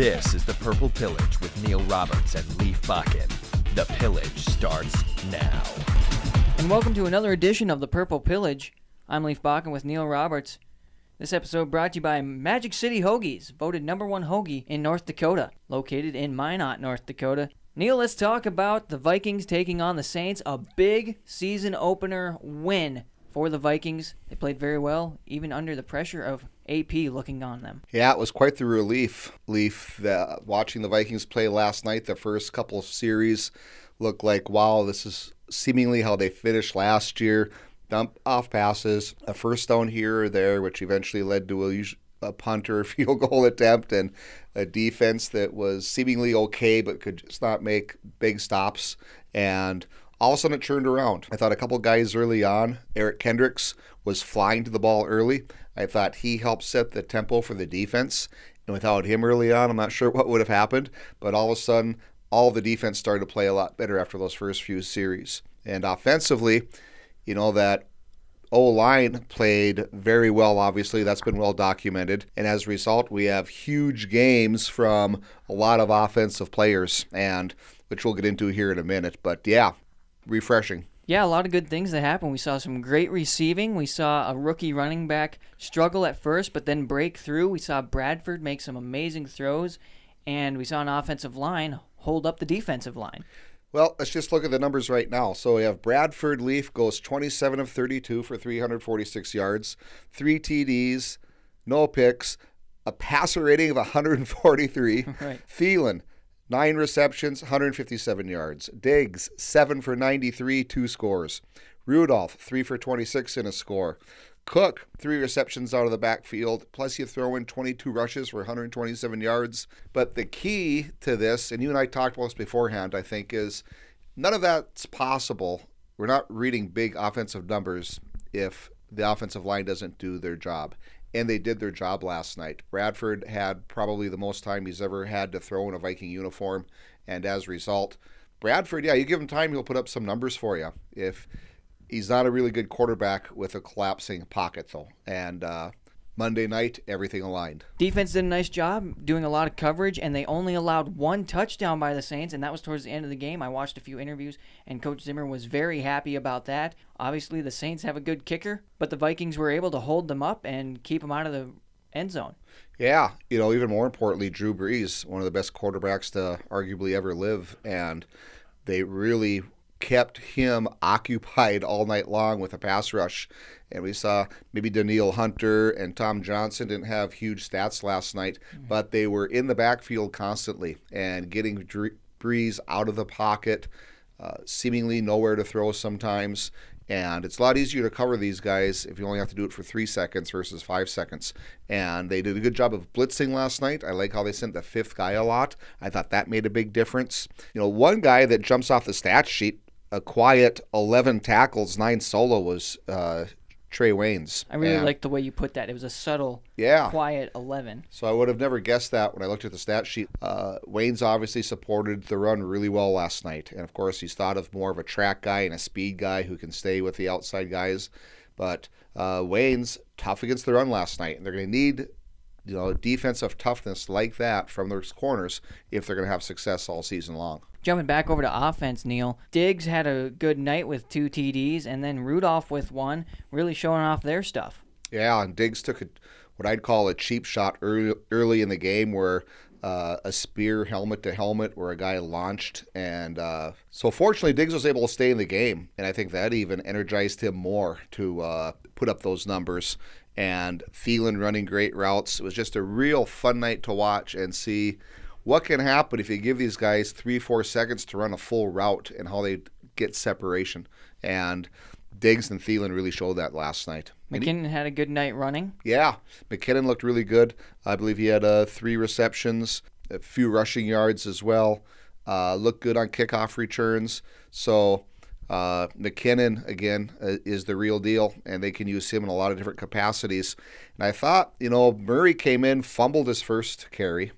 This is the Purple Pillage with Neil Roberts and Leif Bakken. The pillage starts now. And welcome to another edition of the Purple Pillage. I'm Leif Bakken with Neil Roberts. This episode brought to you by Magic City Hoagies, voted number one hoagie in North Dakota, located in Minot, North Dakota. Neil, let's talk about the Vikings taking on the Saints. A big season opener win for the Vikings. They played very well, even under the pressure of AP looking on them. Yeah, it was quite the relief. Leif the, watching the Vikings play last night. The first couple of series looked like wow, this is seemingly how they finished last year. Dump off passes, a first down here or there, which eventually led to a, a punt or a field goal attempt, and a defense that was seemingly okay but could just not make big stops. And all of a sudden it turned around. I thought a couple guys early on, Eric Kendricks was flying to the ball early. I thought he helped set the tempo for the defense. And without him early on, I'm not sure what would have happened. But all of a sudden, all the defense started to play a lot better after those first few series. And offensively, you know, that O line played very well, obviously. That's been well documented. And as a result, we have huge games from a lot of offensive players, and which we'll get into here in a minute. But yeah, refreshing. Yeah, a lot of good things that happened. We saw some great receiving. We saw a rookie running back struggle at first, but then break through. We saw Bradford make some amazing throws, and we saw an offensive line hold up the defensive line. Well, let's just look at the numbers right now. So we have Bradford Leif goes 27 of 32 for 346 yards, three TDs, no picks, a passer rating of 143. Right. Thielen, nine receptions, 157 yards. Diggs, seven for 93, two scores. Rudolph, three for 26 in a score. Cook, three receptions out of the backfield, plus you throw in 22 rushes for 127 yards. But the key to this, and you and I talked about this beforehand, I think, is none of that's possible. We're not reading big offensive numbers if the offensive line doesn't do their job and they did their job last night. Bradford had probably the most time he's ever had to throw in a Viking uniform, and as a result, Bradford, yeah, you give him time, he'll put up some numbers for you. If he's not a really good quarterback with a collapsing pocket, though, and uh, Monday night, everything aligned. Defense did a nice job doing a lot of coverage, and they only allowed one touchdown by the Saints, and that was towards the end of the game. I watched a few interviews, and Coach Zimmer was very happy about that. Obviously, the Saints have a good kicker, but the Vikings were able to hold them up and keep them out of the end zone. Yeah, you know, even more importantly, Drew Brees, one of the best quarterbacks to arguably ever live, and they really kept him occupied all night long with a pass rush. And we saw maybe Danielle Hunter and Tom Johnson didn't have huge stats last night, mm-hmm. but they were in the backfield constantly and getting Brees out of the pocket, uh, seemingly nowhere to throw sometimes. And it's a lot easier to cover these guys if you only have to do it for three seconds versus five seconds. And they did a good job of blitzing last night. I like how they sent the fifth guy a lot. I thought that made a big difference. You know, one guy that jumps off the stat sheet a quiet 11 tackles, nine solo was uh, Trae Waynes. I really like the way you put that. It was a subtle, yeah, quiet 11. So I would have never guessed that when I looked at the stat sheet. Uh, Waynes obviously supported the run really well last night. And of course, he's thought of more of a track guy and a speed guy who can stay with the outside guys. But uh, Waynes, tough against the run last night. And they're going to need you know, defensive toughness like that from their corners if they're going to have success all season long. Jumping back over to offense, Neil. Diggs had a good night with two TDs, and then Rudolph with one, really showing off their stuff. Yeah, and Diggs took a, what I'd call a cheap shot early, early in the game where uh, a spear helmet to helmet where a guy launched. And uh, so fortunately, Diggs was able to stay in the game. And I think that even energized him more to uh, put up those numbers. And Thielen running great routes. It was just a real fun night to watch and see what can happen if you give these guys three, four seconds to run a full route and how they get separation. And Diggs and Thielen really showed that last night. McKinnon had a good night running. Yeah, McKinnon looked really good. I believe he had uh, three receptions, a few rushing yards as well. Uh, looked good on kickoff returns. So uh, McKinnon again uh, is the real deal, and they can use him in a lot of different capacities. And I thought, you know, Murray came in, fumbled his first carry,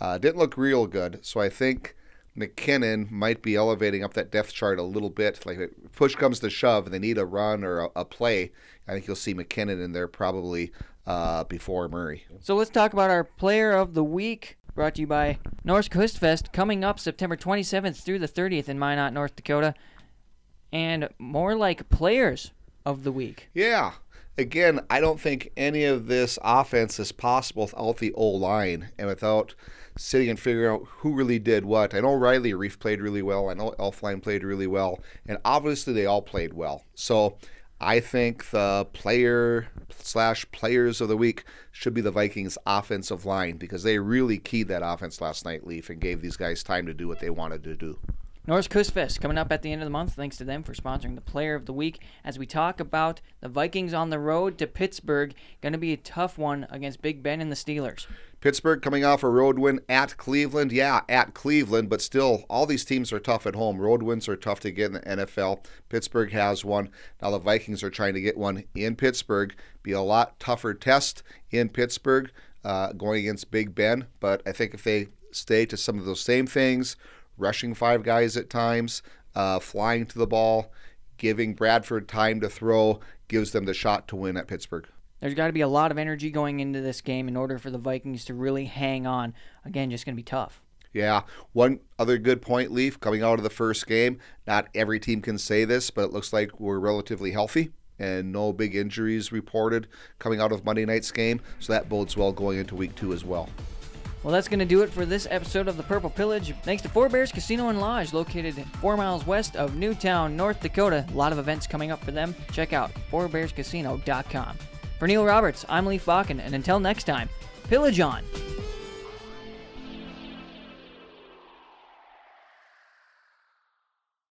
uh, didn't look real good. So I think McKinnon might be elevating up that depth chart a little bit. Like push comes to shove and they need a run or a, a play, I think you'll see McKinnon in there probably uh, before Murray. So let's talk about our player of the week. brought to you by Norsk Hostfest coming up September 27th through the 30th in Minot, North Dakota. And more like players of the week. Yeah. Again, I don't think any of this offense is possible without the O line and without sitting and figuring out who really did what. I know Riley Reiff played really well. I know Elflein played really well. And obviously, they all played well. So I think the player slash players of the week should be the Vikings offensive line because they really keyed that offense last night, Leif, and gave these guys time to do what they wanted to do. Norse Fest coming up at the end of the month. Thanks to them for sponsoring the Player of the Week as we talk about the Vikings on the road to Pittsburgh. Going to be a tough one against Big Ben and the Steelers. Pittsburgh coming off a road win at Cleveland. Yeah, at Cleveland, but still, all these teams are tough at home. Road wins are tough to get in the NFL. Pittsburgh has one. Now the Vikings are trying to get one in Pittsburgh. Be a lot tougher test in Pittsburgh uh, going against Big Ben, but I think if they stay to some of those same things, rushing five guys at times, uh, flying to the ball, giving Bradford time to throw, gives them the shot to win at Pittsburgh. There's got to be a lot of energy going into this game in order for the Vikings to really hang on. Again, just going to be tough. Yeah. One other good point, Leif, coming out of the first game. Not every team can say this, but it looks like we're relatively healthy and no big injuries reported coming out of Monday night's game. So that bodes well going into week two as well. Well, that's going to do it for this episode of the Purple Pillage. Thanks to Four Bears Casino and Lodge, located four miles west of New Town, North Dakota. A lot of events coming up for them. Check out fourbearscasino.com. For Neil Roberts, I'm Leif Bakken, and until next time, pillage on!